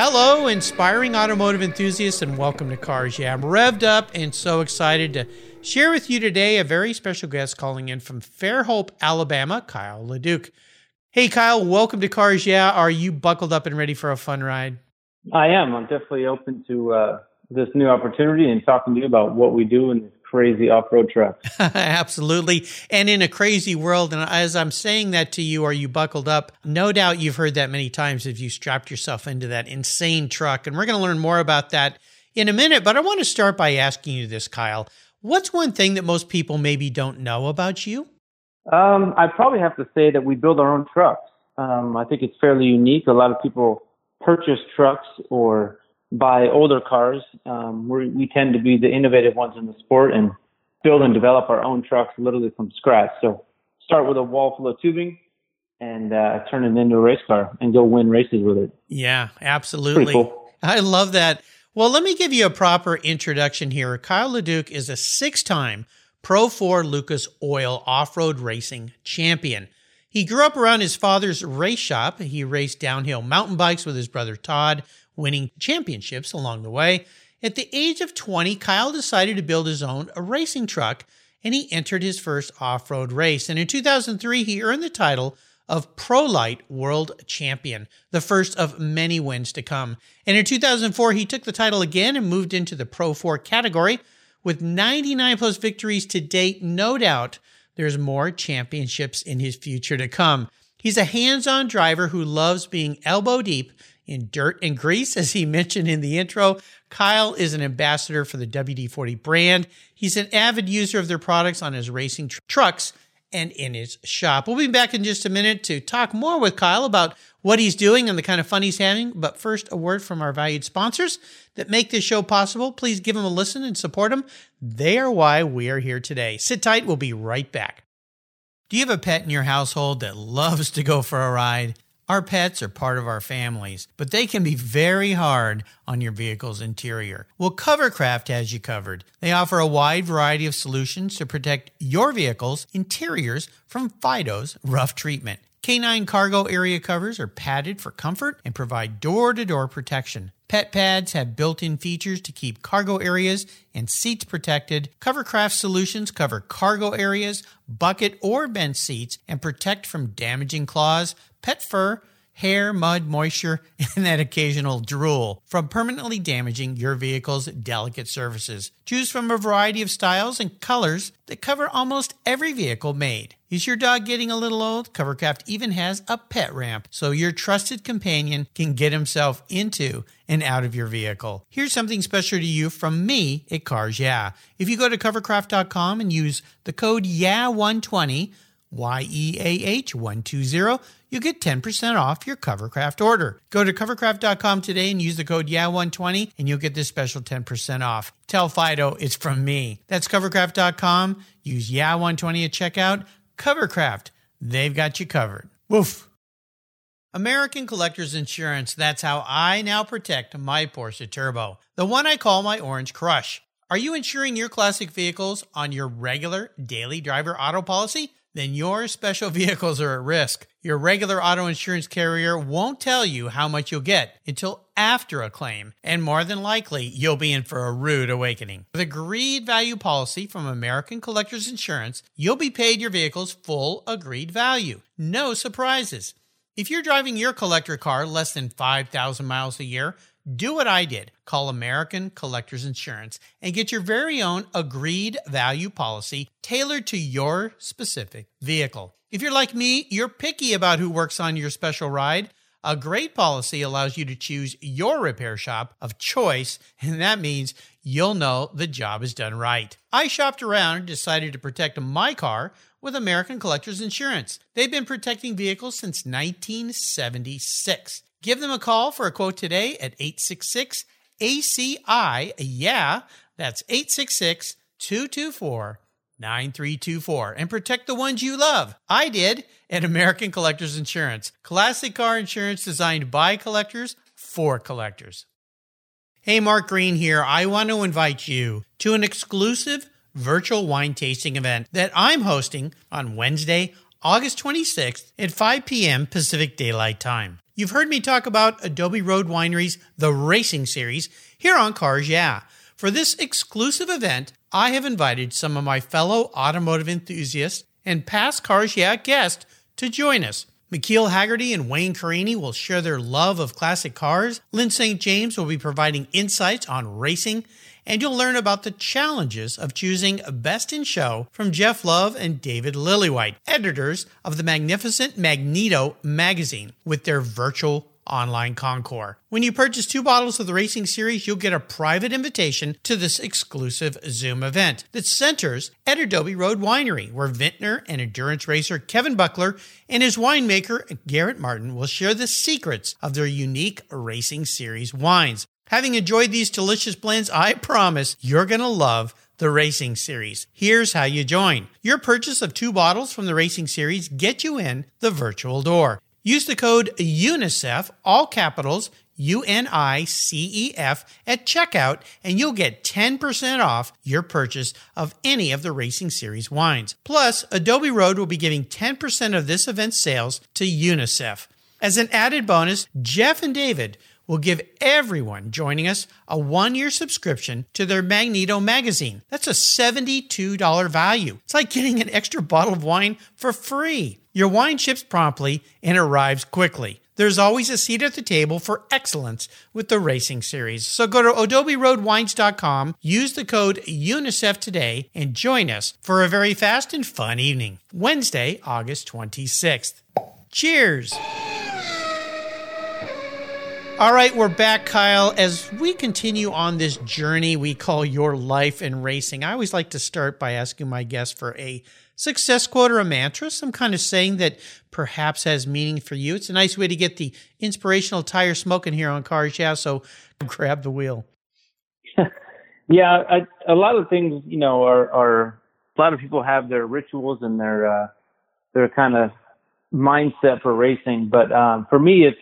Hello, inspiring automotive enthusiasts, and welcome to Cars Yeah. I'm revved up and so excited to share with you today a very special guest calling in from Fairhope, Alabama, Kyle LeDuc. Hey, Kyle, welcome to Cars Yeah. Are you buckled up and ready for a fun ride? I am. I'm definitely open to uh, this new opportunity and talking to you about what we do in this crazy off-road truck. Absolutely. And in a crazy world, and as I'm saying that to you, are you buckled up? No doubt you've heard that many times if you strapped yourself into that insane truck. And we're going to learn more about that in a minute. But I want to start by asking you this, Kyle. What's one thing that most people maybe don't know about you? Um, I probably have to say that we build our own trucks. Um, I think it's fairly unique. A lot of people purchase trucks or buy older cars. Um, we tend to be the innovative ones in the sport and build and develop our own trucks literally from scratch. So start with a wall full of tubing and uh, turn it into a race car and go win races with it. Yeah, absolutely. Cool. I love that. Well, let me give you a proper introduction here. Kyle LeDuc is a six time Pro 4 Lucas Oil off road racing champion. He grew up around his father's race shop. He raced downhill mountain bikes with his brother Todd winning championships along the way. At the age of 20, Kyle decided to build his own a racing truck and he entered his first off road race. And in 2003, he earned the title of ProLite World Champion, the first of many wins to come. And in 2004, he took the title again and moved into the Pro 4 category. With 99 plus victories to date, no doubt there's more championships in his future to come. He's a hands on driver who loves being elbow deep in dirt and grease. As he mentioned in the intro, Kyle is an ambassador for the WD 40 brand. He's an avid user of their products on his racing tr- trucks and in his shop. We'll be back in just a minute to talk more with Kyle about what he's doing and the kind of fun he's having. But first, a word from our valued sponsors that make this show possible. Please give them a listen and support them. They are why we are here today. Sit tight. We'll be right back. Do you have a pet in your household that loves to go for a ride? Our pets are part of our families, but they can be very hard on your vehicle's interior. Well, Covercraft has you covered. They offer a wide variety of solutions to protect your vehicle's interiors from Fido's rough treatment. Canine cargo area covers are padded for comfort and provide door to door protection. Pet pads have built in features to keep cargo areas and seats protected. Covercraft solutions cover cargo areas, bucket, or bench seats and protect from damaging claws, pet fur, hair, mud, moisture, and that occasional drool from permanently damaging your vehicle's delicate surfaces. Choose from a variety of styles and colors that cover almost every vehicle made. Is your dog getting a little old? Covercraft even has a pet ramp so your trusted companion can get himself into and out of your vehicle. Here's something special to you from me at Cars Yeah. If you go to covercraft.com and use the code YEAH120, Y E A H 120, you get 10% off your Covercraft order. Go to covercraft.com today and use the code YEAH120 and you'll get this special 10% off. Tell Fido it's from me. That's covercraft.com. Use YEAH120 at checkout. Covercraft, they've got you covered. Woof. American Collectors Insurance, that's how I now protect my Porsche Turbo, the one I call my Orange Crush. Are you insuring your classic vehicles on your regular daily driver auto policy? Then your special vehicles are at risk. Your regular auto insurance carrier won't tell you how much you'll get until after a claim, and more than likely, you'll be in for a rude awakening. With a agreed value policy from American Collectors Insurance, you'll be paid your vehicle's full agreed value. No surprises. If you're driving your collector car less than 5,000 miles a year, do what I did. Call American Collectors Insurance and get your very own agreed value policy tailored to your specific vehicle. If you're like me, you're picky about who works on your special ride. A great policy allows you to choose your repair shop of choice, and that means you'll know the job is done right. I shopped around and decided to protect my car with American Collectors Insurance. They've been protecting vehicles since 1976. Give them a call for a quote today at 866 ACI. Yeah, that's 866 224 9324 and protect the ones you love. I did at American Collectors Insurance. Classic car insurance designed by collectors for collectors. Hey, Mark Green here. I want to invite you to an exclusive virtual wine tasting event that I'm hosting on Wednesday, August 26th at 5 p.m. Pacific Daylight Time. You've heard me talk about Adobe Road Winery's The Racing Series here on Cars Yeah. For this exclusive event, I have invited some of my fellow automotive enthusiasts and past Cars Yeah guests to join us. McKeel Hagerty and Wayne Carini will share their love of classic cars. Lyn St. James will be providing insights on racing, and you'll learn about the challenges of choosing Best in Show from Jeff Love and David Lillywhite, editors of the magnificent Magneto magazine, with their virtual online concours. When you purchase two bottles of the racing series, you'll get a private invitation to this exclusive Zoom event that centers at Adobe Road Winery, where vintner and endurance racer Kevin Buckler and his winemaker Garrett Martin will share the secrets of their unique racing series wines. Having enjoyed these delicious blends, I promise you're going to love the Racing Series. Here's how you join. Your purchase of two bottles from the Racing Series get you in the virtual door. Use the code UNICEF, all capitals, U N I C E F, at checkout, and you'll get 10% off your purchase of any of the Racing Series wines. Plus, Adobe Road will be giving 10% of this event's sales to UNICEF. As an added bonus, Jeff and David will give everyone joining us a one year subscription to their Magneto magazine. That's a $72 value. It's like getting an extra bottle of wine for free. Your wine ships promptly and arrives quickly. There's always a seat at the table for excellence with the racing series. So go to adoberoadwines.com, use the code UNICEF today, and join us for a very fast and fun evening. Wednesday, August 26th. Cheers! All right, we're back, Kyle. As we continue on this journey we call your life in racing, I always like to start by asking my guests for a success quote or a mantra, some kind of saying that perhaps has meaning for you. It's a nice way to get the inspirational tire smoking here on Cars Yeah, so grab the wheel. yeah, I, a lot of things, you know, are, are a lot of people have their rituals and their uh, their kind of mindset for racing, but um, for me, it's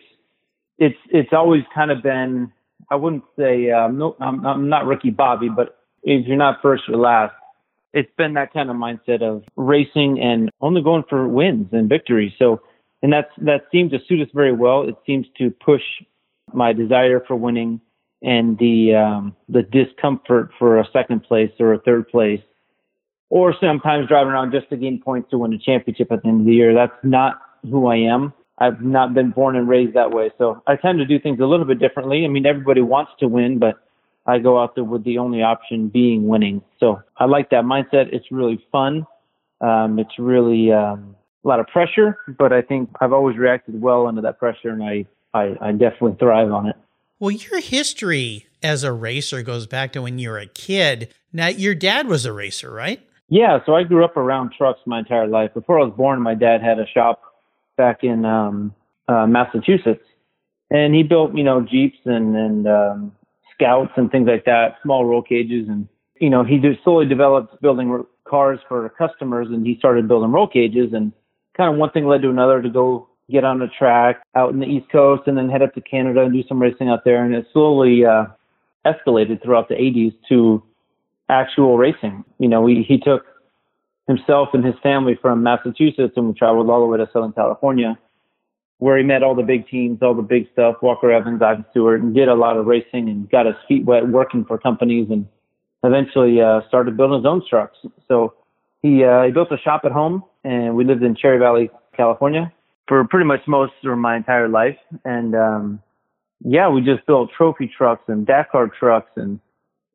it's it's always kind of been I wouldn't say um, no I'm, I'm not Ricky Bobby, but if you're not first, you're last. It's been that kind of mindset of racing and only going for wins and victories. So, and that's that seems to suit us very well. It seems to push my desire for winning and the um, the discomfort for a second place or a third place, or sometimes driving around just to gain points to win a championship at the end of the year. That's not who I am. I've not been born and raised that way. So I tend to do things a little bit differently. I mean, everybody wants to win, but I go out there with the only option being winning. So I like that mindset. It's really fun. Um, it's really um, a lot of pressure, but I think I've always reacted well under that pressure, and I, I, I definitely thrive on it. Well, your history as a racer goes back to when you were a kid. Now, your dad was a racer, right? Yeah, so I grew up around trucks my entire life. Before I was born, my dad had a shop back in um, uh, Massachusetts, and he built you know jeeps and and um, scouts and things like that, small roll cages, and you know he did, slowly developed building cars for customers, and he started building roll cages, and kind of one thing led to another to go get on a track out in the East Coast, and then head up to Canada and do some racing out there, and it slowly uh, escalated throughout the 80s to actual racing. You know, he, he took himself and his family from Massachusetts and we traveled all the way to Southern California where he met all the big teams, all the big stuff, Walker Evans, Ivan Stewart, and did a lot of racing and got his feet wet working for companies and eventually uh, started building his own trucks. So he, uh, he built a shop at home and we lived in Cherry Valley, California for pretty much most of my entire life. And, um, yeah, we just built trophy trucks and Dakar trucks and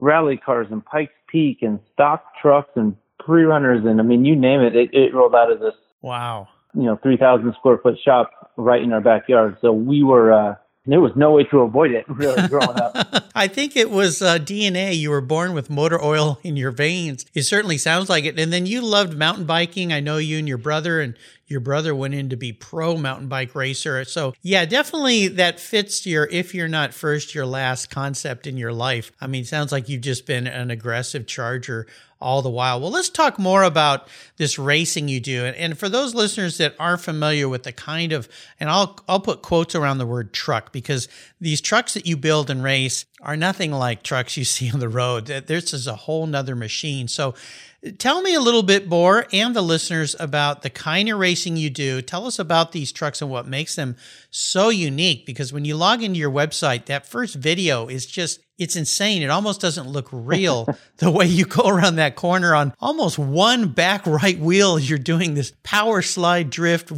rally cars and Pikes Peak and stock trucks and pre-runners and I mean, you name it, it, it rolled out of this. Wow. You know, 3,000 square foot shop right in our backyard. So we were, uh, there was no way to avoid it really growing up. I think it was uh, DNA. You were born with motor oil in your veins. It certainly sounds like it. And then you loved mountain biking. I know you and your brother and your brother went in to be pro mountain bike racer. So yeah, definitely that fits your if you're not first, you're last concept in your life. I mean, sounds like you've just been an aggressive charger all the while. Well, let's talk more about this racing you do. And, for those listeners that aren't familiar with the kind of, and I'll, I'll put quotes around the word truck because these trucks that you build and race are nothing like trucks you see on the road. This is a whole nother machine. So Tell me a little bit more and the listeners about the kind of racing you do. Tell us about these trucks and what makes them so unique because when you log into your website, that first video is just, it's insane. It almost doesn't look real the way you go around that corner on almost one back right wheel you're doing this power slide drift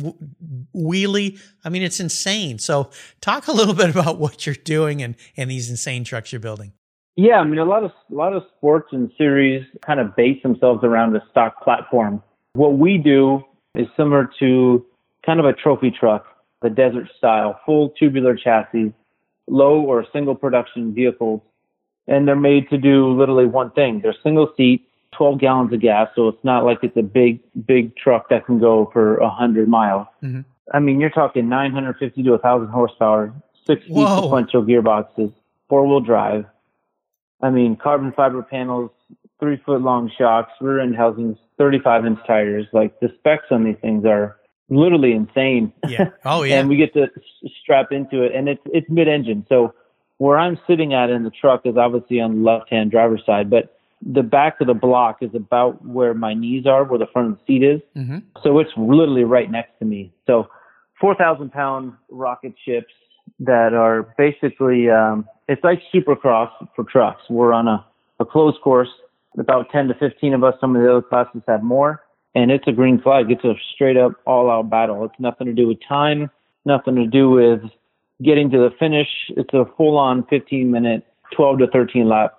wheelie. I mean, it's insane. So talk a little bit about what you're doing and, and these insane trucks you're building. Yeah, I mean, a lot of a lot of sports and series kind of base themselves around a stock platform. What we do is similar to kind of a trophy truck, the desert style, full tubular chassis, low or single production vehicles, and they're made to do literally one thing. They're single seat, 12 gallons of gas, so it's not like it's a big big truck that can go for 100 miles. Mm-hmm. I mean, you're talking 950 to 1,000 horsepower, six sequential gearboxes, four wheel drive I mean, carbon fiber panels, three foot long shocks, rear end housings, 35 inch tires. Like the specs on these things are literally insane. Yeah. Oh yeah. and we get to strap into it, and it's it's mid engine. So where I'm sitting at in the truck is obviously on the left hand driver's side, but the back of the block is about where my knees are, where the front of the seat is. Mm-hmm. So it's literally right next to me. So 4,000 pound rocket ships that are basically um, it's like supercross for trucks. We're on a, a closed course, about 10 to 15 of us. Some of the other classes have more, and it's a green flag. It's a straight up all out battle. It's nothing to do with time, nothing to do with getting to the finish. It's a full on 15 minute, 12 to 13 lap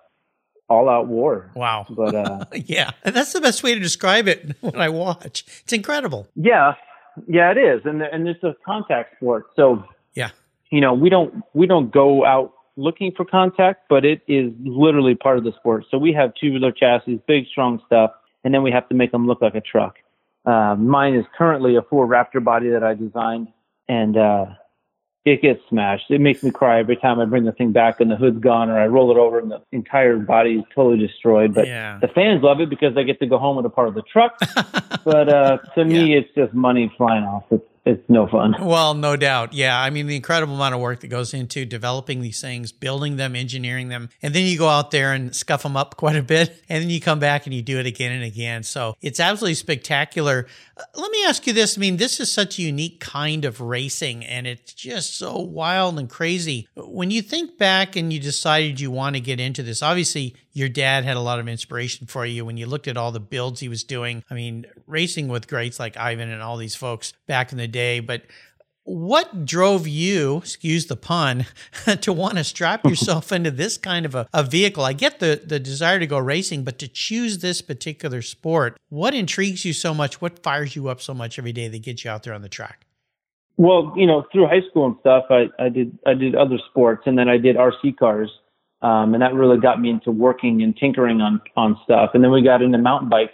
all out war. Wow. But uh, yeah, that's the best way to describe it when I watch. It's incredible. Yeah. Yeah, it is. And and it's a contact sport. So Yeah. You know, we don't we don't go out looking for contact, but it is literally part of the sport. So we have tubular chassis, big, strong stuff, and then we have to make them look like a truck. Uh, mine is currently a full Raptor body that I designed, and uh, it gets smashed. It makes me cry every time I bring the thing back and the hood's gone, or I roll it over and the entire body is totally destroyed. But yeah. the fans love it because they get to go home with a part of the truck. but uh, to me, it's just money flying off. It's it's no fun. Well, no doubt. Yeah. I mean, the incredible amount of work that goes into developing these things, building them, engineering them. And then you go out there and scuff them up quite a bit. And then you come back and you do it again and again. So it's absolutely spectacular. Uh, let me ask you this. I mean, this is such a unique kind of racing and it's just so wild and crazy. When you think back and you decided you want to get into this, obviously your dad had a lot of inspiration for you when you looked at all the builds he was doing. I mean, racing with greats like Ivan and all these folks back in the day. But what drove you, excuse the pun, to want to strap yourself into this kind of a, a, vehicle? I get the, the desire to go racing, but to choose this particular sport, what intrigues you so much? What fires you up so much every day that gets you out there on the track? Well, you know, through high school and stuff, I, I did I did other sports, and then I did RC cars. Um, and that really got me into working and tinkering on, on stuff. And then we got into mountain bikes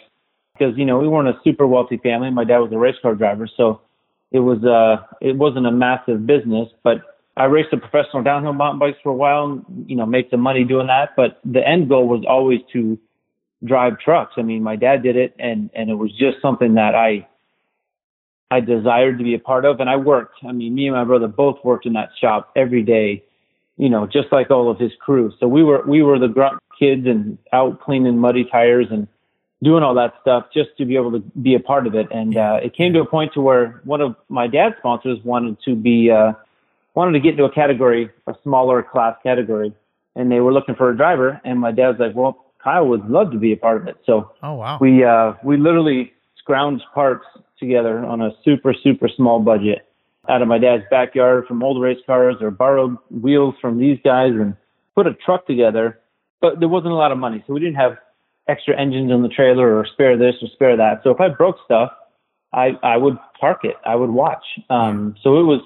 because, you know, we weren't a super wealthy family. My dad was a race car driver. So it was, uh, it wasn't a massive business, but I raced a professional downhill mountain bikes for a while and, you know, made some money doing that. But the end goal was always to drive trucks. I mean, my dad did it and, and it was just something that I, I desired to be a part of. And I worked. I mean, me and my brother both worked in that shop every day you know, just like all of his crew. So we were we were the grunt kids and out cleaning muddy tires and doing all that stuff just to be able to be a part of it. And uh, it came to a point to where one of my dad's sponsors wanted to be uh, wanted to get into a category, a smaller class category, and they were looking for a driver. And my dad was like, "Well, Kyle would love to be a part of it." So oh wow, we uh, we literally scrounged parts together on a super super small budget out of my dad's backyard from old race cars or borrowed wheels from these guys and put a truck together. But there wasn't a lot of money, so we didn't have extra engines on the trailer or spare this or spare that. So if I broke stuff, I I would park it. I would watch. Um, so it was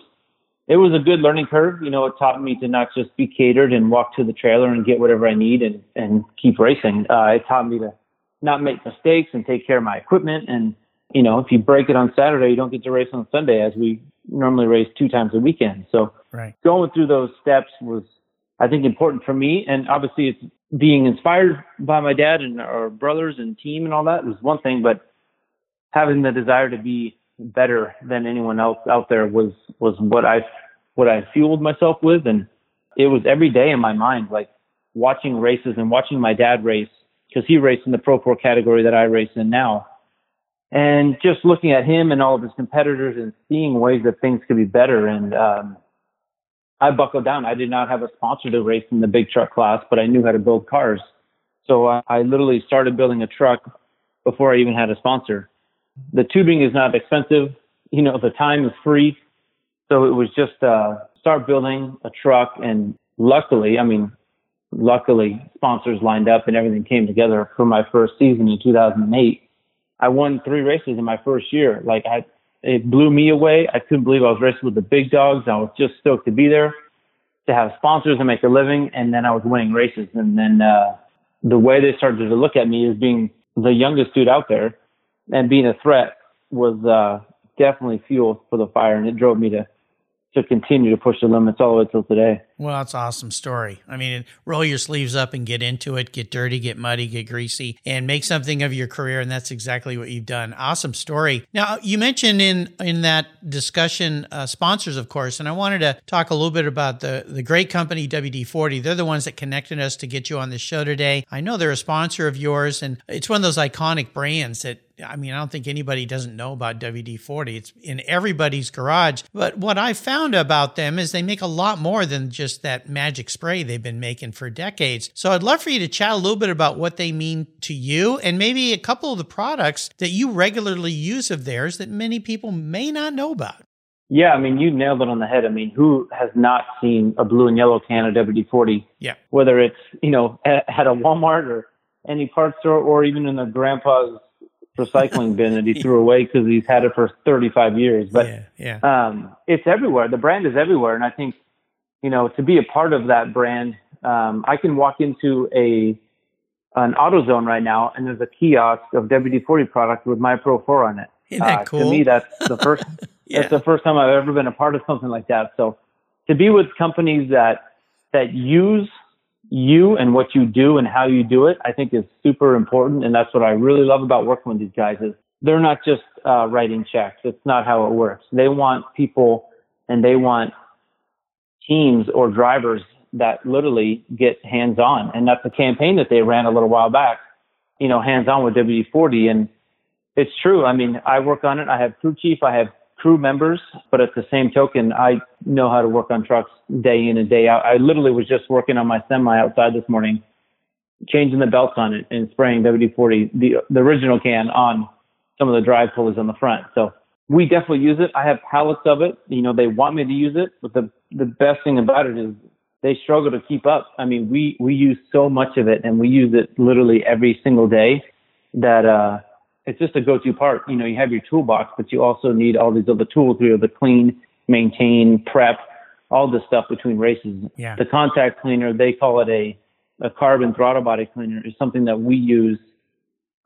it was a good learning curve. You know, it taught me to not just be catered and walk to the trailer and get whatever I need and, and keep racing. Uh, it taught me to not make mistakes and take care of my equipment. And, you know, if you break it on Saturday, you don't get to race on Sunday as we normally race two times a weekend. So right. going through those steps was, I think, important for me. And obviously it's being inspired by my dad and our brothers and team and all that was one thing, but having the desire to be better than anyone else out there was was what I what I fueled myself with, and it was every day in my mind, like watching races and watching my dad race because he raced in the Pro 4 category that I race in now, and just looking at him and all of his competitors and seeing ways that things could be better. And um, I buckled down. I did not have a sponsor to race in the big truck class, but I knew how to build cars. So I, I literally started building a truck before I even had a sponsor the tubing is not expensive. You know, the time is free. So it was just uh, start building a truck, and luckily, I mean, luckily, sponsors lined up and everything came together for my first season in 2008. I won three races in my first year. Like I, it blew me away. I couldn't believe I was racing with the big dogs. I was just stoked to be there, to have sponsors and make a living, and then I was winning races. And then uh, the way they started to look at me as being the youngest dude out there and being a threat was uh, definitely fuel for the fire, and it drove me to to continue to push the limits all the way till today. Well, an awesome story. I mean, roll your sleeves up and get into it, get dirty, get muddy, get greasy, and make something of your career. And that's exactly what you've done. Awesome story. Now, you mentioned in in that discussion uh, sponsors, of course, and I wanted to talk a little bit about the the great company WD forty. They're the ones that connected us to get you on the show today. I know they're a sponsor of yours, and it's one of those iconic brands that I mean, I don't think anybody doesn't know about WD 40. It's in everybody's garage. But what I found about them is they make a lot more than just that magic spray they've been making for decades. So I'd love for you to chat a little bit about what they mean to you and maybe a couple of the products that you regularly use of theirs that many people may not know about. Yeah, I mean, you nailed it on the head. I mean, who has not seen a blue and yellow can of WD 40? Yeah. Whether it's, you know, at a Walmart or any parts store or even in a grandpa's recycling bin that he threw away because he's had it for 35 years. But yeah, yeah. Um, it's everywhere. The brand is everywhere, and I think you know to be a part of that brand, um, I can walk into a an AutoZone right now, and there's a kiosk of WD-40 product with my Pro 4 on it. Isn't that uh, cool? To me, that's the first. yeah. That's the first time I've ever been a part of something like that. So to be with companies that that use you and what you do and how you do it, I think is super important. And that's what I really love about working with these guys is they're not just uh, writing checks. It's not how it works. They want people and they want teams or drivers that literally get hands on. And that's a campaign that they ran a little while back, you know, hands on with WD-40. And it's true. I mean, I work on it. I have crew chief. I have crew members, but at the same token, I know how to work on trucks day in and day out. I literally was just working on my semi outside this morning, changing the belts on it and spraying WD-40, the, the original can on some of the drive pulleys on the front. So we definitely use it. I have pallets of it. You know, they want me to use it, but the, the best thing about it is they struggle to keep up. I mean, we, we use so much of it and we use it literally every single day that, uh, it's just a go-to part. You know, you have your toolbox, but you also need all these other tools. You know, the clean, maintain, prep, all this stuff between races. Yeah. The contact cleaner, they call it a a carbon throttle body cleaner, is something that we use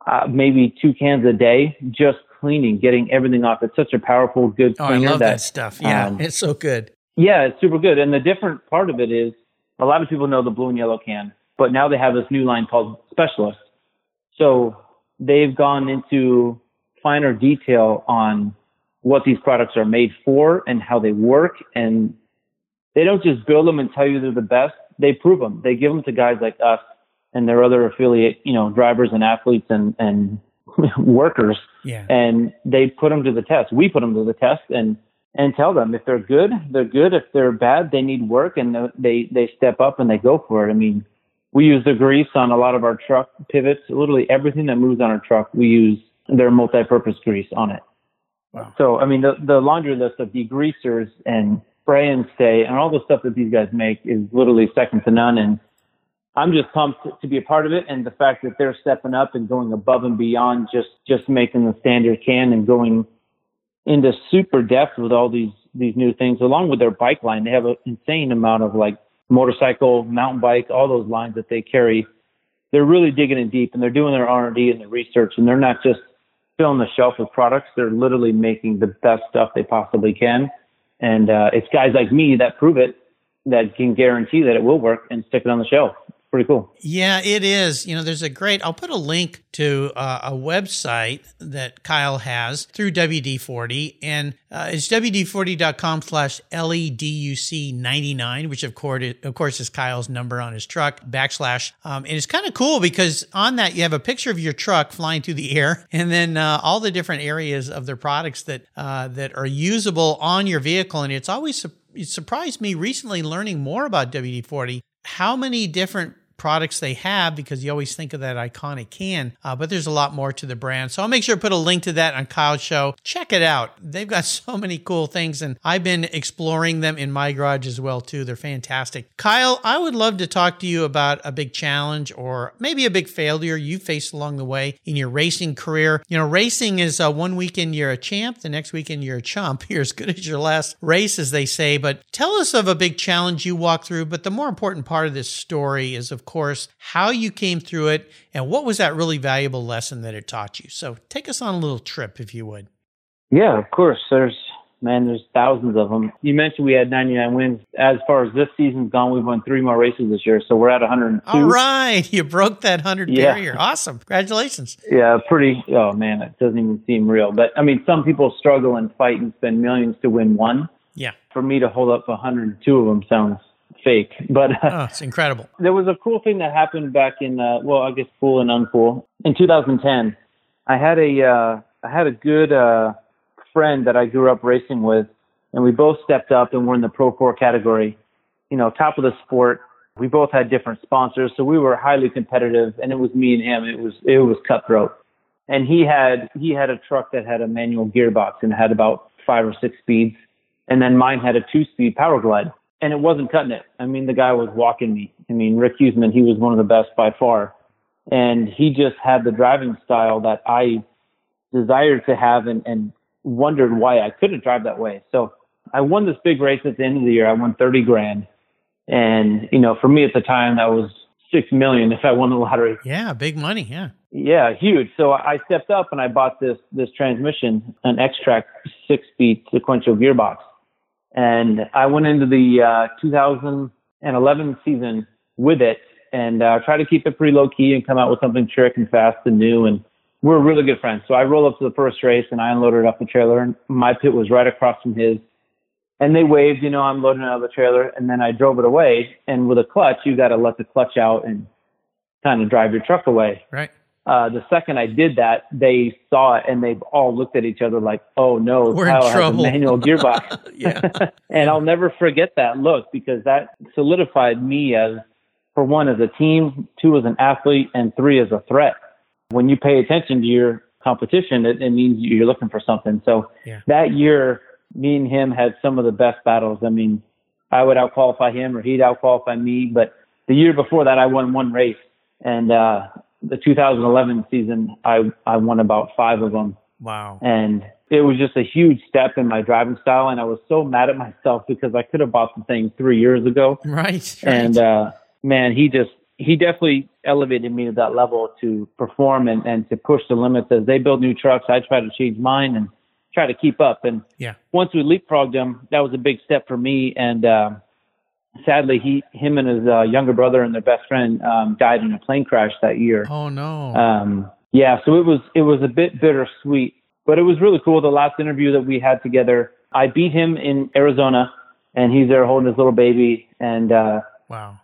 uh, maybe two cans a day, just cleaning, getting everything off. It's such a powerful, good oh, cleaner. I love that, that stuff. Yeah, um, it's so good. Yeah, it's super good. And the different part of it is a lot of people know the blue and yellow can, but now they have this new line called Specialist. So they've gone into finer detail on what these products are made for and how they work. And they don't just build them and tell you they're the best. They prove them. They give them to guys like us and their other affiliate, you know, drivers and athletes and, and workers. Yeah. And they put them to the test. We put them to the test and, and tell them if they're good, they're good. If they're bad, they need work and they, they step up and they go for it. I mean, we use the grease on a lot of our truck pivots. Literally everything that moves on our truck, we use their multi-purpose grease on it. Wow. So, I mean, the, the laundry list of degreasers and spray and stay and all the stuff that these guys make is literally second to none. And I'm just pumped to be a part of it. And the fact that they're stepping up and going above and beyond just, just making the standard can and going into super depth with all these these new things along with their bike line. They have an insane amount of like motorcycle, mountain bike, all those lines that they carry. They're really digging in deep and they're doing their R&D and their research and they're not just filling the shelf with products. They're literally making the best stuff they possibly can. And uh, it's guys like me that prove it that can guarantee that it will work and stick it on the shelf pretty cool. Yeah, it is. You know, there's a great, I'll put a link to uh, a website that Kyle has through WD-40 and uh, it's WD-40.com slash LEDUC99, which of course, of course is Kyle's number on his truck backslash. Um, and it's kind of cool because on that you have a picture of your truck flying through the air and then uh, all the different areas of their products that, uh, that are usable on your vehicle. And it's always it surprised me recently learning more about WD 40 how many different products they have because you always think of that iconic can, uh, but there's a lot more to the brand. So I'll make sure to put a link to that on Kyle's show. Check it out. They've got so many cool things, and I've been exploring them in my garage as well too. They're fantastic. Kyle, I would love to talk to you about a big challenge or maybe a big failure you faced along the way in your racing career. You know, racing is uh, one weekend you're a champ, the next weekend you're a chump. You're as good as your last race, as they say. But tell us of a big challenge you walked through. But the more important part of this story is, of course, how you came through it, and what was that really valuable lesson that it taught you. So take us on a little trip, if you would. Yeah, of course. There's man, there's thousands of them. You mentioned we had 99 wins. As far as this season's gone, we've won three more races this year, so we're at 102. All right, you broke that 100 yeah. barrier. Awesome, congratulations. Yeah, pretty. Oh man, it doesn't even seem real. But I mean, some people struggle and fight and spend millions to win one. Yeah. For me to hold up 102 of them sounds fake. But uh, oh, it's incredible. There was a cool thing that happened back in uh, well, I guess cool and uncool in 2010. I had a uh, I had a good uh, friend that I grew up racing with, and we both stepped up and we're in the Pro 4 category. You know, top of the sport. We both had different sponsors, so we were highly competitive, and it was me and him. It was it was cutthroat. And he had he had a truck that had a manual gearbox and had about five or six speeds, and then mine had a two-speed power glide and it wasn't cutting it. I mean, the guy was walking me. I mean, Rick Huseman, he was one of the best by far. And he just had the driving style that I desired to have and, and wondered why I couldn't drive that way. So I won this big race at the end of the year. I won 30 grand. And, you know, for me at the time, that was six million if I won the lottery. Yeah, big money. Yeah. Yeah, huge. So I stepped up and I bought this, this transmission, an Xtrac six speed sequential gearbox and I went into the uh, 2011 season with it and uh, try to keep it pretty low key and come out with something trick and fast and new. And we're really good friends. So I roll up to the first race and I unloaded off the trailer and my pit was right across from his. And they waved, you know, I'm loading out of the trailer and then I drove it away. And with a clutch, you got to let the clutch out and kind of drive your truck away. Right uh, the second I did that, they saw it and they've all looked at each other like, "Oh no, We're Kyle in trouble. has a manual gearbox." yeah, and I'll never forget that look because that solidified me as, for one, as a team, two as an athlete, and three as a threat. When you pay attention to your competition, it, it means you're looking for something. So yeah. that year, me and him had some of the best battles. I mean, I would outqualify him or he'd outqualify me, but the year before that, I won one race and uh, the 2011 season, I I won about five of them. Wow! And it was just a huge step in my driving style, and I was so mad at myself because I could have bought the thing three years ago. Right. right. And uh, man, he just he definitely elevated me to that level to perform and, and to push the limits. As they build new trucks, I try to change mine and try to keep up. And yeah, once we leapfrogged them, that was a big step for me. And uh, sadly, he, him and his uh, younger brother and their best friend um, died in a plane crash that year. Oh no. Um, yeah, so it was it was a bit bittersweet, but it was really cool. The last interview that we had together, I beat him in Arizona, and he's there holding his little baby. And uh, wow,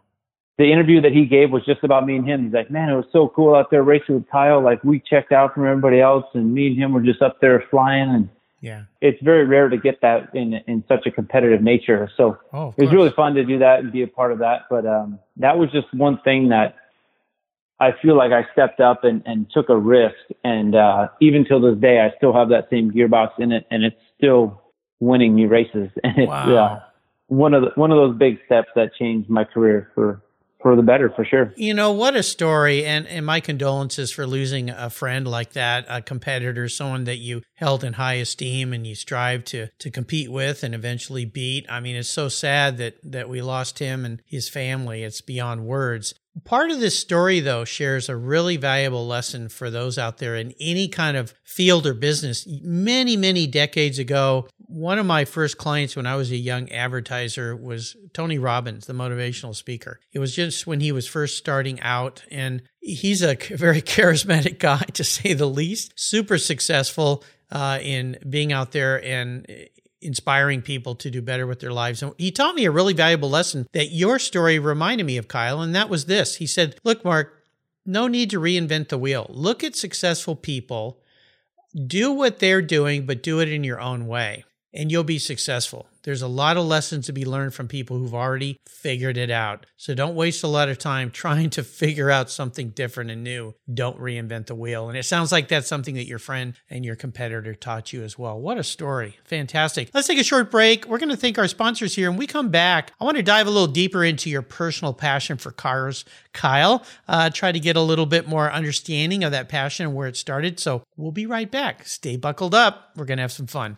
the interview that he gave was just about me and him. He's like, man, it was so cool out there racing with Kyle. Like we checked out from everybody else, and me and him were just up there flying and yeah. It's very rare to get that in in such a competitive nature. So oh, it was really fun to do that and be a part of that. But um, that was just one thing that I feel like I stepped up and, and took a risk. And uh, even till this day, I still have that same gearbox in it, and it's still winning me races. And it's wow. uh, one of the, one of those big steps that changed my career for for the better for sure. You know, what a story. And, and my condolences for losing a friend like that, a competitor, someone that you held in high esteem and you strive to, to compete with and eventually beat. I mean, it's so sad that, that we lost him and his family. It's beyond words. Part of this story, though, shares a really valuable lesson for those out there in any kind of field or business. Many, many decades ago, one of my first clients when I was a young advertiser was Tony Robbins, the motivational speaker. It was just when he was first starting out, and he's a very charismatic guy, to say the least, super successful. Uh, in being out there and inspiring people to do better with their lives. And he taught me a really valuable lesson that your story reminded me of, Kyle, and that was this. He said, Look, Mark, no need to reinvent the wheel. Look at successful people, do what they're doing, but do it in your own way, and you'll be successful. There's a lot of lessons to be learned from people who've already figured it out. So don't waste a lot of time trying to figure out something different and new. Don't reinvent the wheel. And it sounds like that's something that your friend and your competitor taught you as well. What a story. Fantastic. Let's take a short break. We're going to thank our sponsors here. And we come back, I want to dive a little deeper into your personal passion for cars, Kyle. Uh, try to get a little bit more understanding of that passion and where it started. So we'll be right back. Stay buckled up. We're going to have some fun.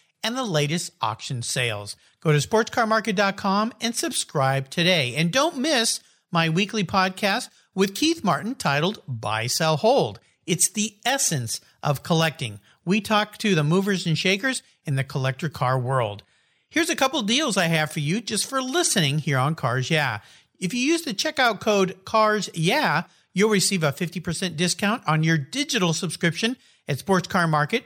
and the latest auction sales. Go to sportscarmarket.com and subscribe today. And don't miss my weekly podcast with Keith Martin titled Buy, Sell, Hold. It's the essence of collecting. We talk to the movers and shakers in the collector car world. Here's a couple deals I have for you just for listening here on Cars Yeah. If you use the checkout code CARS Yeah, you'll receive a 50% discount on your digital subscription at Sports Car Market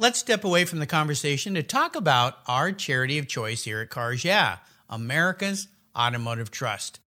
Let's step away from the conversation to talk about our charity of choice here at Cars Yeah, America's Automotive Trust.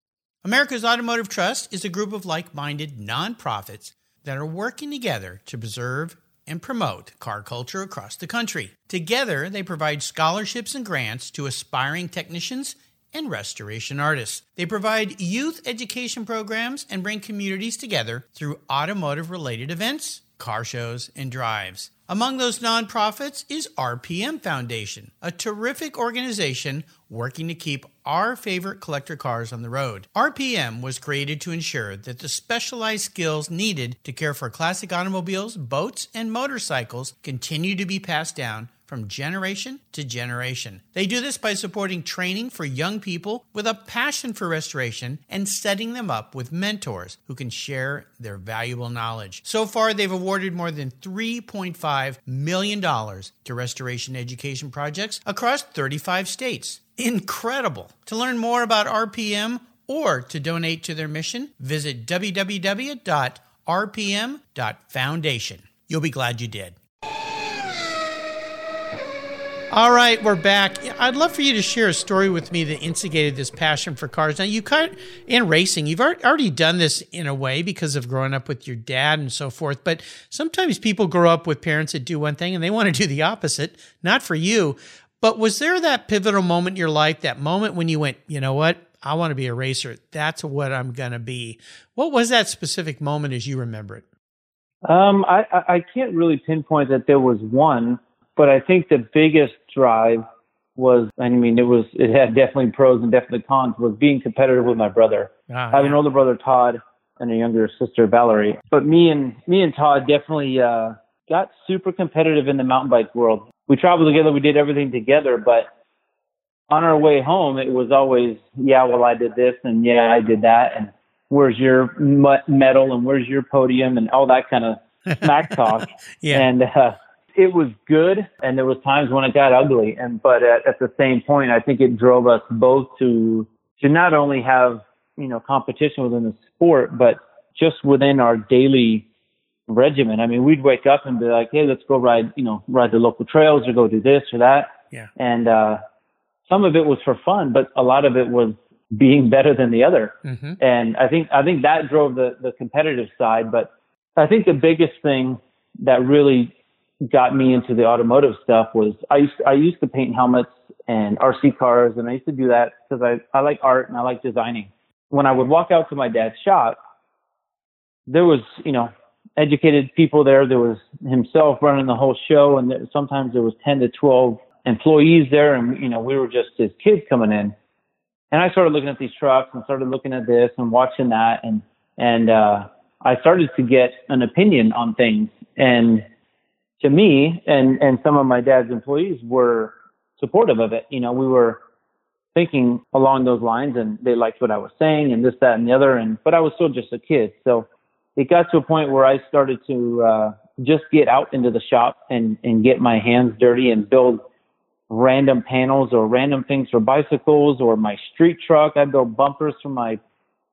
America's Automotive Trust is a group of like minded nonprofits that are working together to preserve and promote car culture across the country. Together, they provide scholarships and grants to aspiring technicians and restoration artists. They provide youth education programs and bring communities together through automotive related events, car shows, and drives. Among those nonprofits is RPM Foundation, a terrific organization working to keep our favorite collector cars on the road. RPM was created to ensure that the specialized skills needed to care for classic automobiles, boats, and motorcycles continue to be passed down from generation to generation. They do this by supporting training for young people with a passion for restoration and setting them up with mentors who can share their valuable knowledge. So far, they've awarded more than $3.5 million to restoration education projects across 35 states. Incredible! To learn more about RPM or to donate to their mission, visit www.rpm.foundation. You'll be glad you did. All right, we're back. I'd love for you to share a story with me that instigated this passion for cars. Now, you cut in racing, you've already done this in a way because of growing up with your dad and so forth. But sometimes people grow up with parents that do one thing and they want to do the opposite. Not for you. But was there that pivotal moment in your life, that moment when you went, you know what? I want to be a racer. That's what I'm going to be. What was that specific moment as you remember it? Um, I, I can't really pinpoint that there was one but I think the biggest drive was, I mean, it was, it had definitely pros and definitely cons, was being competitive with my brother. Ah, I have an older brother, Todd, and a younger sister, Valerie. But me and, me and Todd definitely, uh, got super competitive in the mountain bike world. We traveled together, we did everything together, but on our way home, it was always, yeah, well, I did this and yeah, I did that. And where's your medal and where's your podium and all that kind of smack talk. yeah. And, uh, it was good, and there was times when it got ugly. And but at, at the same point, I think it drove us both to to not only have you know competition within the sport, but just within our daily regimen. I mean, we'd wake up and be like, "Hey, let's go ride, you know, ride the local trails, or go do this or that." Yeah. And uh, some of it was for fun, but a lot of it was being better than the other. Mm-hmm. And I think I think that drove the the competitive side. But I think the biggest thing that really got me into the automotive stuff was I used I used to paint helmets and RC cars, and I used to do that because I I like art and I like designing. When I would walk out to my dad's shop, there was you know educated people there. There was himself running the whole show, and there, sometimes there was ten to twelve employees there, and you know we were just his kids coming in. And I started looking at these trucks and started looking at this and watching that, and and uh, I started to get an opinion on things. And to me, and and some of my dad's employees were supportive of it. You know, we were thinking along those lines, and they liked what I was saying, and this, that, and the other. And but I was still just a kid, so it got to a point where I started to uh, just get out into the shop and and get my hands dirty and build random panels or random things for bicycles or my street truck. I built bumpers for my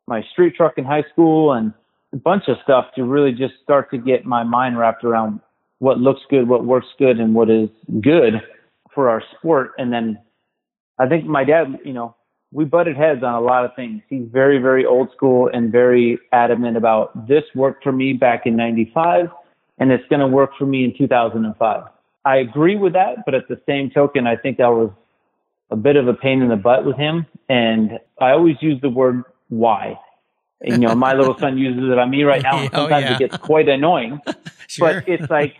my street truck in high school and a bunch of stuff to really just start to get my mind wrapped around what looks good, what works good, and what is good for our sport. And then I think my dad, you know, we butted heads on a lot of things. He's very, very old school and very adamant about this worked for me back in 95 and it's going to work for me in 2005. I agree with that, but at the same token, I think that was a bit of a pain in the butt with him. And I always use the word why. You know, my little son uses it on me right now. And Oh, sometimes yeah. it gets quite annoying. Sure. But it's like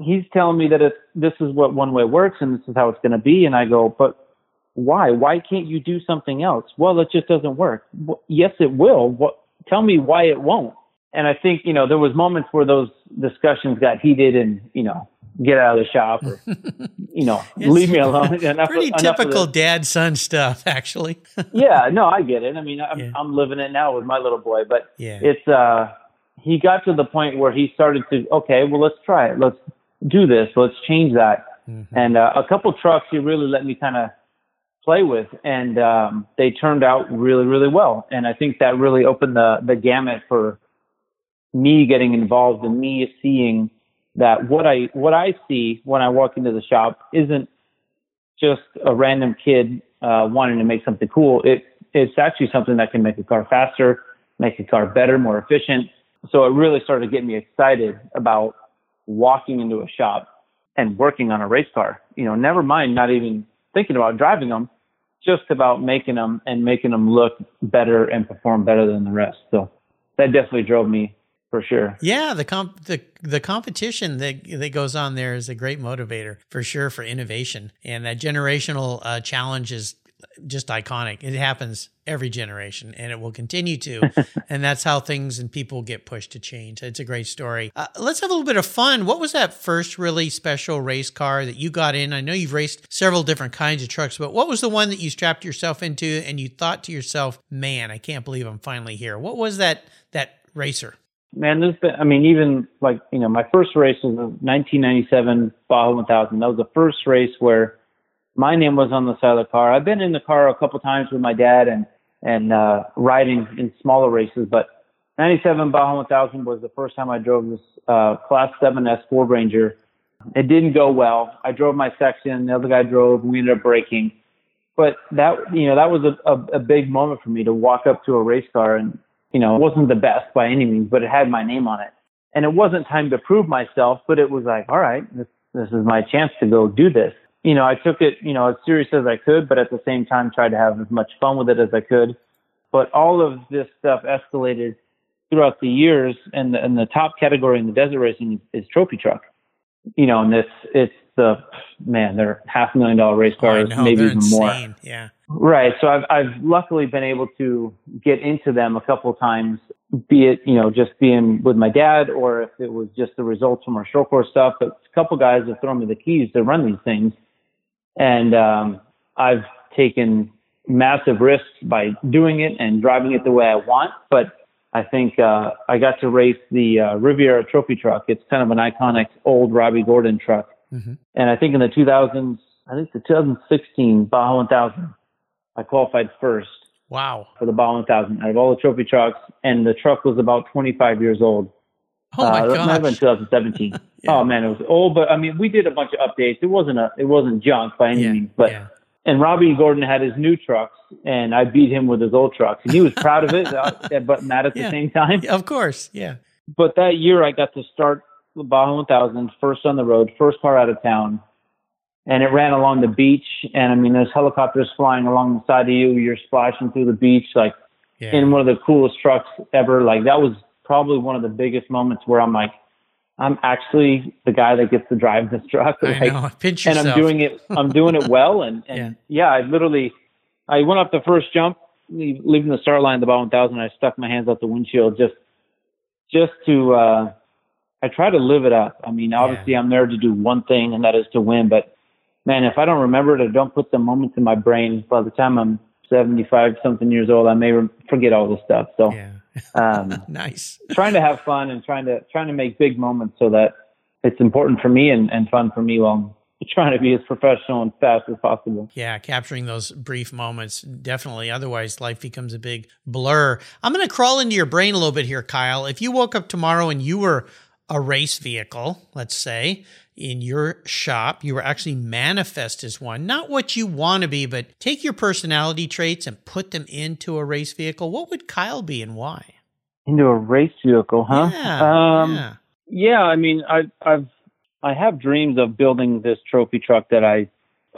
he's telling me that it's, this is what one way works and this is how it's going to be. And I go, but why? Why can't you do something else? Well, it just doesn't work. Well, yes, it will. What, tell me why it won't. And I think, you know, there was moments where those discussions got heated and, you know, get out of the shop or, you know, leave me alone. Enough, Pretty enough typical dad son stuff, actually. Yeah, no, I get it. I mean, I'm, Yeah. I'm living it now with my little boy, but Yeah. it's, uh, he got to the point where he started to, okay, well, let's try it. Let's do this. Let's change that. Mm-hmm. And uh, a couple trucks he really let me kind of play with, and um, they turned out really, really well. And I think that really opened the the gamut for me getting involved and me seeing that what I what I see when I walk into the shop isn't just a random kid uh, wanting to make something cool. It it's actually something that can make a car faster, make a car better, more efficient. So it really started getting me excited about walking into a shop and working on a race car. You know, never mind not even thinking about driving them, just about making them and making them look better and perform better than the rest. So that definitely drove me for sure. Yeah, the comp the the competition that that goes on there is a great motivator for sure for innovation, and that generational uh, challenge is just iconic. It happens every generation, and it will continue to, and that's how things and people get pushed to change. It's a great story. Uh, let's have a little bit of fun. What was that first really special race car that you got in? I know you've raced several different kinds of trucks, but what was the one that you strapped yourself into and you thought to yourself, "Man, I can't believe I'm finally here." What was that that racer? Man, there's been, I mean, even like, you know, my first race was the 1997 Baja 1000. That was the first race where my name was on the side of the car. I've been in the car a couple times with my dad and, and, uh, riding in smaller races, but 97 Baja 1000 was the first time I drove this, uh, class 7S Ford Ranger. It didn't go well. I drove my section. The other guy drove we ended up breaking. But that, you know, that was a, a, a big moment for me to walk up to a race car and, you know, it wasn't the best by any means, but it had my name on it. And it wasn't time to prove myself, but it was like, all right, this, this is my chance to go do this. You know, I took it, you know, as serious as I could, but at the same time tried to have as much fun with it as I could. But all of this stuff escalated throughout the years, and the, and the top category in the desert racing is, is trophy truck. You know, and this, it's the man, they're half a million dollar race Oh, cars, know, maybe even more. Yeah. Right. So I've I've luckily been able to get into them a couple of times, be it you know just being with my dad or if it was just the results from our short course stuff. But a couple guys have thrown me the keys to run these things, and um, I've taken massive risks by doing it and driving it the way I want. But I think uh, I got to race the uh, Riviera Trophy truck. It's kind of an iconic old Robby Gordon truck Mm-hmm. And I think in the 2000s, I think the 2016 Baja 1000, I qualified first. Wow. For the Baja 1000 out of all the trophy trucks. And the truck was about 25 years old. Oh my uh, god! That been 2017. yeah. Oh man, it was old, but I mean, we did a bunch of updates. It wasn't a, it wasn't junk by any yeah. means, but. Yeah. And Robby Gordon had his new trucks, and I beat him with his old trucks. And he was proud of it, uh, but mad at the same time. of course, yeah. But that year, I got to start the Baja 1000 first on the road, first car out of town, and it ran along the beach. And I mean, there's helicopters flying along the side of you. You're splashing through the beach, like yeah. in one of the coolest trucks ever. Like that was probably one of the biggest moments where I'm like, I'm actually the guy that gets to drive this truck. Like, I know. Pinch yourself. And I'm doing it. I'm doing it well. And, and yeah. yeah, I literally, I went up the first jump, leaving the start line at the bottom thousand. I stuck my hands out the windshield just, just to. uh I try to live it up. I mean, obviously, yeah. I'm there to do one thing, and that is to win. But man, if I don't remember it or don't put the moments in my brain, by the time I'm 75 something years old, I may re- forget all this stuff. So. Yeah um, nice. trying to have fun and trying to trying to make big moments so that it's important for me and, and fun for me while I'm trying to be as professional and fast as possible. Yeah, capturing those brief moments definitely. Otherwise, life becomes a big blur. I'm going to crawl into your brain a little bit here, Kyle. If you woke up tomorrow and you were a race vehicle, let's say, in your shop, you were actually manifest as one, not what you want to be, but take your personality traits and put them into a race vehicle. What would Kyle be and why? Into a race vehicle, huh? Yeah. Um, yeah. yeah. I mean, I, I've, I have dreams of building this trophy truck that I,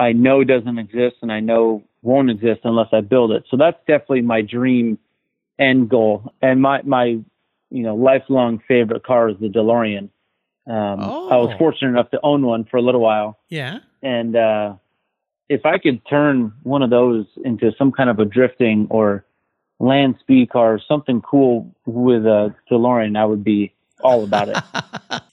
I know doesn't exist and I know won't exist unless I build it. So that's definitely my dream end goal. And my, my, you know, lifelong favorite car is the DeLorean. Um, oh. I was oh. fortunate enough to own one for a little while. Yeah. And uh, if I could turn one of those into some kind of a drifting or land speed car, something cool with a DeLorean, I would be all about it.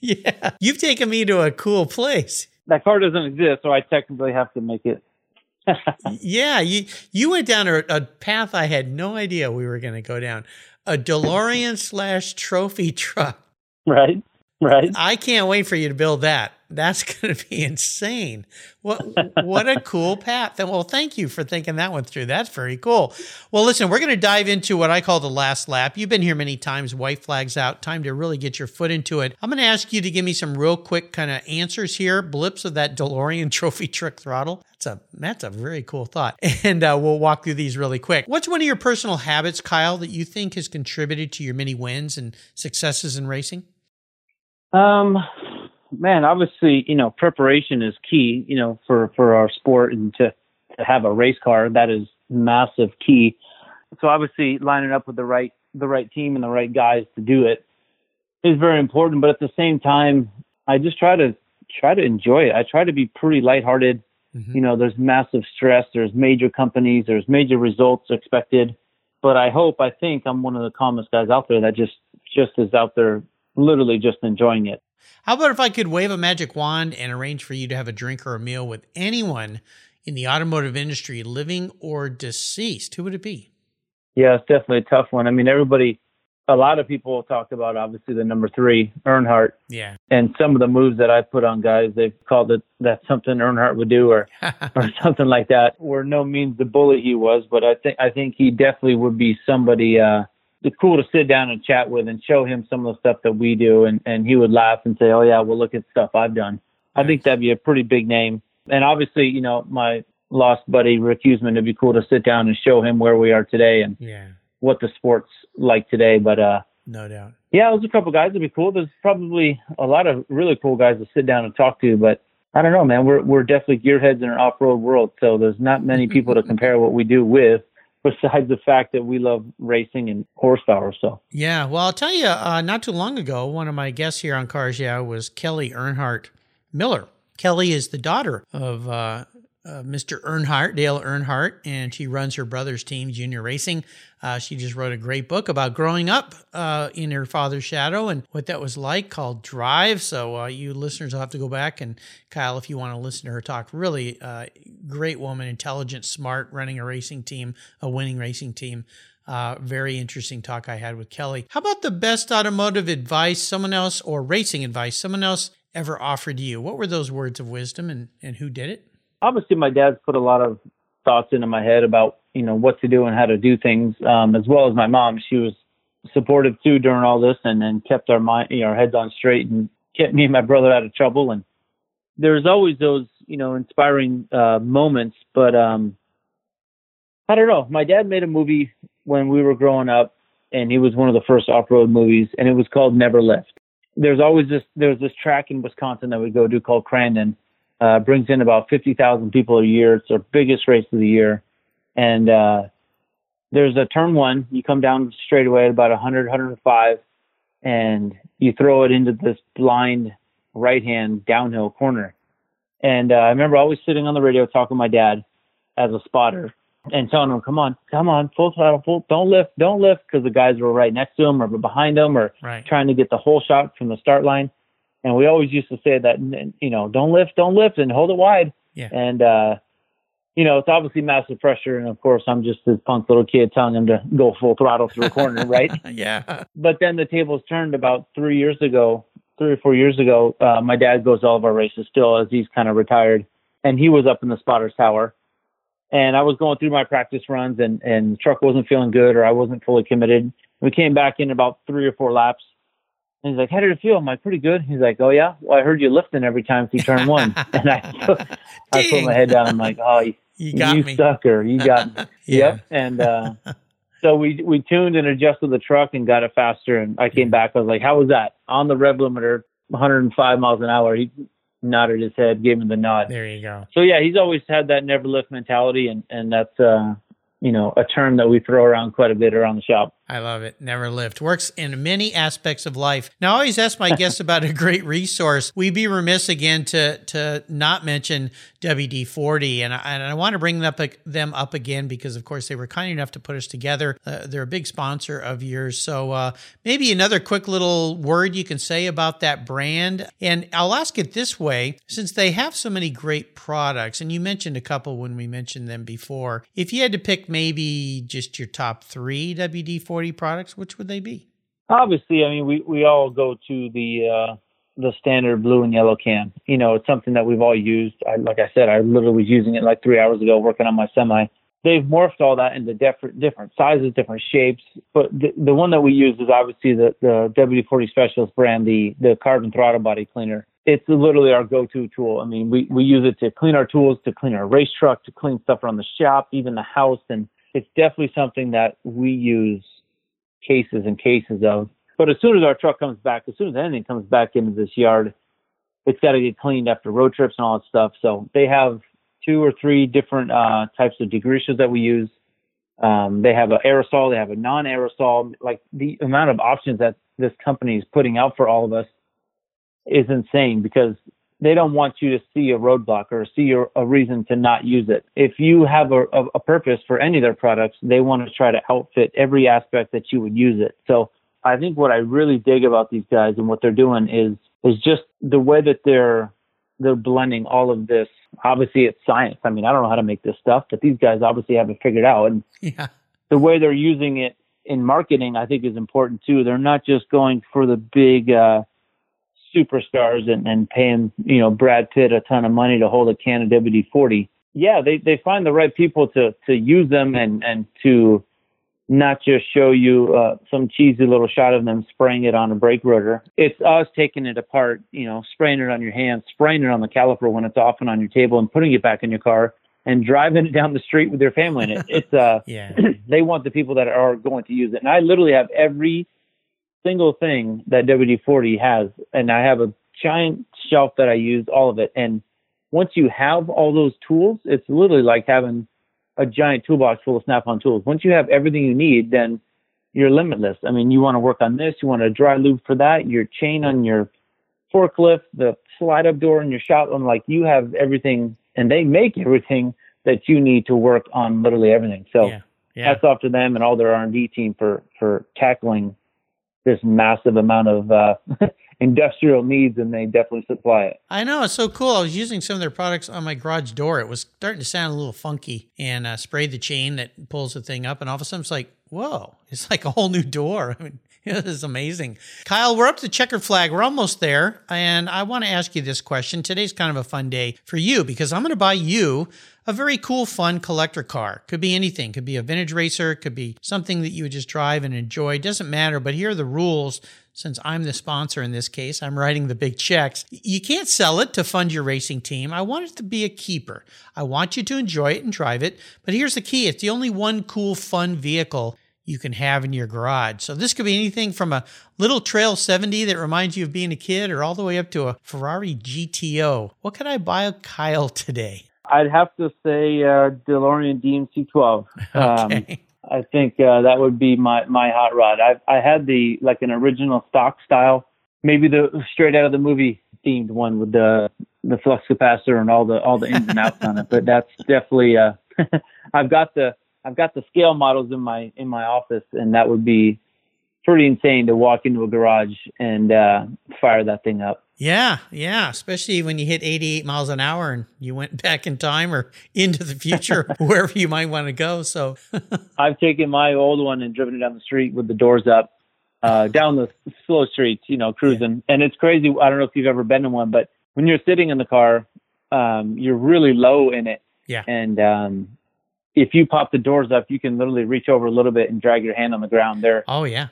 yeah. You've taken me to a cool place. That car doesn't exist, so I technically have to make it. yeah, you you went down a, a path I had no idea we were going to go down. A DeLorean slash trophy truck. Right. Right. I can't wait for you to build that. That's going to be insane. What what a cool path. Well, thank you for thinking that one through. That's very cool. Well, listen, we're going to dive into what I call the last lap. You've been here many times. White flags out. Time to really get your foot into it. I'm going to ask you to give me some real quick kind of answers here. Blips of that DeLorean trophy truck throttle. That's a that's a very cool thought. And uh, we'll walk through these really quick. What's one of your personal habits, Kyle, that you think has contributed to your many wins and successes in racing? Um, man, obviously, you know, preparation is key, you know, for, for our sport and to, to have a race car, that is massive key. So obviously lining up with the right, the right team and the right guys to do it is very important. But at the same time, I just try to try to enjoy it. I try to be pretty lighthearted. Mm-hmm. You know, there's massive stress. There's major companies. There's major results expected. But I hope, I think I'm one of the calmest guys out there that just just is out there literally just enjoying it. How about if I could wave a magic wand and arrange for you to have a drink or a meal with anyone in the automotive industry, living or deceased? Who would it be? Yeah, it's definitely a tough one. I mean, everybody, a lot of people talk about obviously the number three, Earnhardt. Yeah. And some of the moves that I put on guys, they've called it that's something Earnhardt would do or or something like that. Were no means the bully he was, but I think I think he definitely would be somebody uh it's cool to sit down and chat with and show him some of the stuff that we do and and he would laugh and say oh yeah well look at stuff i've done. I think that'd be a pretty big name. And obviously you know my lost buddy rick Huseman, it'd be cool to sit down and show him where we are today and yeah. what the sport's like today but uh no doubt. yeah there's a couple guys that'd be cool. There's probably a lot of really cool guys to sit down and talk to but I don't know, man. We're we're definitely gearheads in an off-road world, so there's not many people to compare what we do with besides the fact that we love racing and horsepower. So yeah, well, I'll tell you, uh, not too long ago, one of my guests here on Cars Yeah was Kelly Earnhardt Miller. Kelly is the daughter of uh, uh, Mr. Earnhardt, Dale Earnhardt, and she runs her brother's team, Junior Racing. Uh, she just wrote a great book about growing up uh, in her father's shadow and what that was like called Drive. So, uh, you listeners will have to go back and, Kyle, if you want to listen to her talk, really uh, great woman, intelligent, smart, running a racing team, a winning racing team. Very interesting talk I had with Kelly. How about the best automotive advice someone else or racing advice someone else ever offered you? What were those words of wisdom and, and who did it? Obviously, my dad's put a lot of thoughts into my head about, you know, what to do and how to do things, um, as well as my mom. She was supportive too during all this and, and kept our mind, you know, our heads on straight and kept me and my brother out of trouble. And there's always those, you know, inspiring uh, moments. But um, I don't know. My dad made a movie when we were growing up, and he was one of the first off-road movies, and it was called Never Lift. There's always this. There's this track in Wisconsin that we go to called Crandon. Uh, brings in about 50,000 people a year. It's our biggest race of the year, and uh, there's a turn one. You come down straight away at about 100, 105, and you throw it into this blind right hand downhill corner. And uh, I remember always sitting on the radio talking to my dad as a spotter and telling him, "Come on, come on, full throttle, full, don't lift, don't lift," because the guys were right next to him or behind him or Right. trying to get the whole shot from the start line. And we always used to say that, you know, don't lift, don't lift, and hold it wide. Yeah. And uh, you know, it's obviously massive pressure, and of course, I'm just this punk little kid telling him to go full throttle through a corner, right? yeah. But then the tables turned about three years ago, three or four years ago. Uh, my dad goes to all of our races still, as he's kind of retired, and he was up in the spotters tower. And I was going through my practice runs, and and the truck wasn't feeling good, or I wasn't fully committed. We came back in about three or four laps, and he's like, "How did it feel?" I'm like, "Pretty good." He's like, "Oh yeah, well I heard you lifting every time you turn one," and I I put my head down. I'm like, "Oh, you, You got you sucker, you got me." Yeah. Yep. And uh, so we we tuned and adjusted the truck and got it faster. And I came back. I was like, "How was that?" On the rev limiter, 105 miles an hour. He nodded his head, gave me the nod. There you go. So yeah, he's always had that never lift mentality, and and that's uh, you know a term that we throw around quite a bit around the shop. I love it. Never lift. Works in many aspects of life. Now, I always ask my guests about a great resource. We'd be remiss again to to not mention WD 40. And I, and I want to bring them up, them up again because, of course, they were kind enough to put us together. Uh, they're a big sponsor of yours. So uh, maybe another quick little word you can say about that brand. And I'll ask it this way since they have so many great products, and you mentioned a couple when we mentioned them before, if you had to pick maybe just your top three WD 40 products, which would they be? Obviously, I mean we we all go to the uh, the standard blue and yellow can. You know, it's something that we've all used. I, like I said, I literally was using it like three hours ago working on my semi. They've morphed all that into different different sizes, different shapes. But the, the one that we use is obviously the the WD-40 Specialist brand, the the carbon throttle body cleaner. It's literally our go-to tool. I mean, we we use it to clean our tools, to clean our race truck, to clean stuff around the shop, even the house, and it's definitely something that we use cases and cases of. But as soon as our truck comes back, as soon as anything comes back into this yard, it's got to get cleaned after road trips and all that stuff. So they have two or three different uh, types of degreasers that we use. Um, they have an aerosol, they have a non-aerosol. Like the amount of options that this company is putting out for all of us is insane because they don't want you to see a roadblock or see a, a reason to not use it. If you have a, a, a purpose for any of their products, they want to try to outfit every aspect that you would use it. So I think what I really dig about these guys and what they're doing is is just the way that they're they're blending all of this. Obviously, it's science. I mean, I don't know how to make this stuff, but these guys obviously have it figured out. And Yeah. the way they're using it in marketing, I think, is important too. They're not just going for the big uh, superstars and, and paying, you know, Brad Pitt a ton of money to hold a can of WD forty. Yeah, they, they find the right people to to use them and and to not just show you uh, some cheesy little shot of them spraying it on a brake rotor. It's us taking it apart, you know, spraying it on your hand, spraying it on the caliper when it's off and on your table, and putting it back in your car and driving it down the street with your family in it. It's uh, Yeah. they want the people that are going to use it. And I literally have every single thing that WD-40 has, and I have a giant shelf that I use all of it. And once you have all those tools, it's literally like having a giant toolbox full of Snap-on tools. Once you have everything you need, then you're limitless. I mean, you want to work on this, you want a dry lube for that, your chain on your forklift, the slide up door in your shop. I'm like, you have everything, and they make everything that you need to work on literally everything. So Yeah. Yeah. hats off to them and all their R&D team for for tackling this massive amount of uh, industrial needs, and they definitely supply it. I know it's so cool. I was using some of their products on my garage door. It was starting to sound a little funky, and uh, sprayed the chain that pulls the thing up, and all of a sudden it's like, whoa! It's like a whole new door. I mean, This is amazing. Kyle, we're up to checker flag. We're almost there. And I want to ask you this question. Today's kind of a fun day for you because I'm going to buy you a very cool, fun collector car. Could be anything. Could be a vintage racer. Could be something that you would just drive and enjoy. Doesn't matter. But here are the rules. Since I'm the sponsor in this case, I'm writing the big checks. You can't sell it to fund your racing team. I want it to be a keeper. I want you to enjoy it and drive it. But here's the key. It's the only one cool, fun vehicle you can have in your garage. So this could be anything from a little Trail 70 that reminds you of being a kid or all the way up to a Ferrari GTO. What can I buy Kyle today? I'd have to say uh, DeLorean DMC 12. Okay. Um, I think uh, that would be my, my hot rod. I I had the like an original stock style, maybe the straight out of the movie themed one with the the flux capacitor and all the all the ins and outs on it. But that's definitely uh, I've got the I've got the scale models in my in my office, and that would be pretty insane to walk into a garage and uh, fire that thing up. Yeah, yeah, especially when you hit 88 miles an hour and you went back in time or into the future, wherever you might want to go. So, I've taken my old one and driven it down the street with the doors up, uh, down the slow streets, you know, cruising. And it's crazy. I don't know if you've ever been in one, but when you're sitting in the car, um, you're really low in it. Yeah. And um, if you pop the doors up, you can literally reach over a little bit and drag your hand on the ground. They're oh, yeah.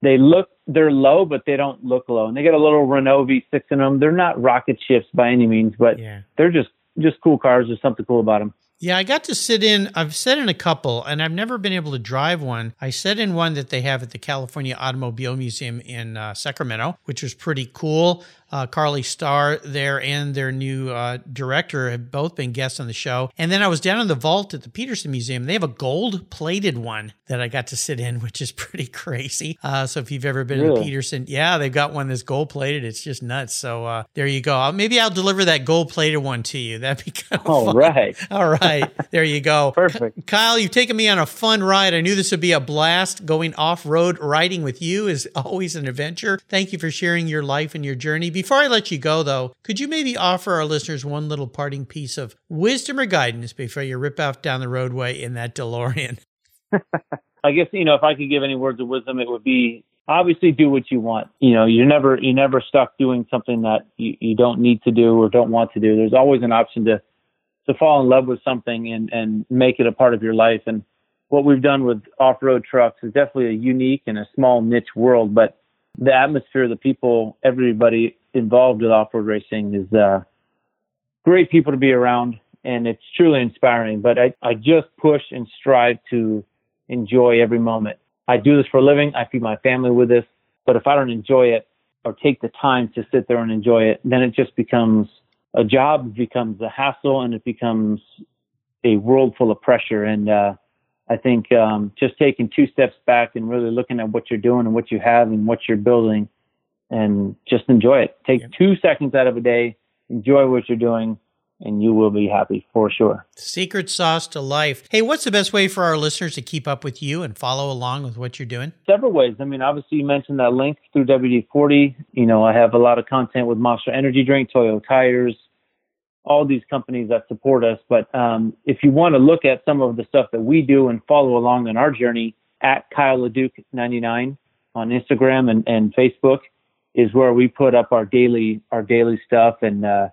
they look they're low, but they don't look low. And they got a little Renault V6 in them. They're not rocket ships by any means, but Yeah. they're just just cool cars. There's something cool about them. Yeah, I got to sit in. I've sat in a couple, and I've never been able to drive one. I sat in one that they have at the California Automobile Museum in uh, Sacramento, which was pretty cool. Uh, Carly Starr there and their new uh, director have both been guests on the show. And then I was down in the vault at the Peterson Museum. They have a gold plated one that I got to sit in, which is pretty crazy. Uh, so if you've ever been to Peterson, yeah, they've got one that's gold plated. It's just nuts. So uh, there you go. Uh, Maybe I'll deliver that gold plated one to you. That'd be kind of All fun. right. All right. There you go. Perfect. Kyle, you've taken me on a fun ride. I knew this would be a blast. Going off road riding with you is always an adventure. Thank you for sharing your life and your journey. Before I let you go, though, could you maybe offer our listeners one little parting piece of wisdom or guidance before you rip off down the roadway in that DeLorean? I guess you know if I could give any words of wisdom, it would be obviously do what you want. You know, you're never you're never stuck doing something that you, you don't need to do or don't want to do. There's always an option to to fall in love with something and and make it a part of your life. And what we've done with off-road trucks is definitely a unique and a small niche world, but the atmosphere, the people, everybody involved with off-road racing is uh, great people to be around, and it's truly inspiring. But I, I just push and strive to enjoy every moment. I do this for a living. I feed my family with this. But if I don't enjoy it or take the time to sit there and enjoy it, then it just becomes a job, becomes a hassle, and it becomes a world full of pressure. And uh, I think um, just taking two steps back and really looking at what you're doing and what you have and what you're building and just enjoy it. Take two seconds out of a day, enjoy what you're doing, and you will be happy for sure. Secret sauce to life. Hey, what's the best way for our listeners to keep up with you and follow along with what you're doing? several ways. I mean, obviously you mentioned that link through WD-40. You know, I have a lot of content with Monster Energy Drink, Toyo Tires, all these companies that support us. But um, if you want to look at some of the stuff that we do and follow along on our journey, at Kyle LeDuc 99 on Instagram and, and Facebook is where we put up our daily our daily stuff and uh,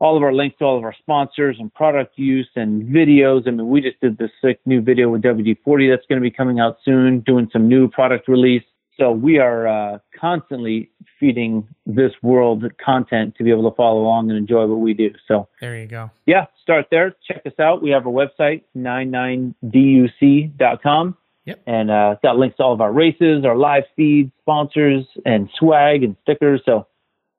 all of our links to all of our sponsors and product use and videos. I mean, we just did this sick new video with WD-40 that's going to be coming out soon, doing some new product release. So we are uh, constantly feeding this world content to be able to follow along and enjoy what we do. So There you go. yeah, start there. Check us out. We have our website, 99duc.com. Yep. And uh, it's got links to all of our races, our live feeds, sponsors, and swag and stickers. So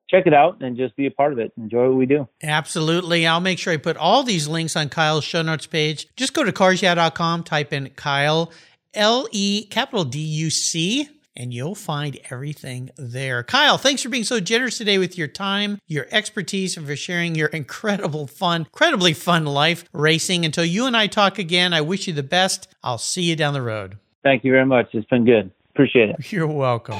check it out and just be a part of it. Enjoy what we do. Absolutely. I'll make sure I put all these links on Kyle's show notes page. Just go to carsyeah.com, type in Kyle, L E capital D U C, and you'll find everything there. Kyle, thanks for being so generous today with your time, your expertise, and for sharing your incredible fun, incredibly fun life racing. Until you and I talk again, I wish you the best. I'll see you down the road. Thank you very much. It's been good. Appreciate it. You're welcome.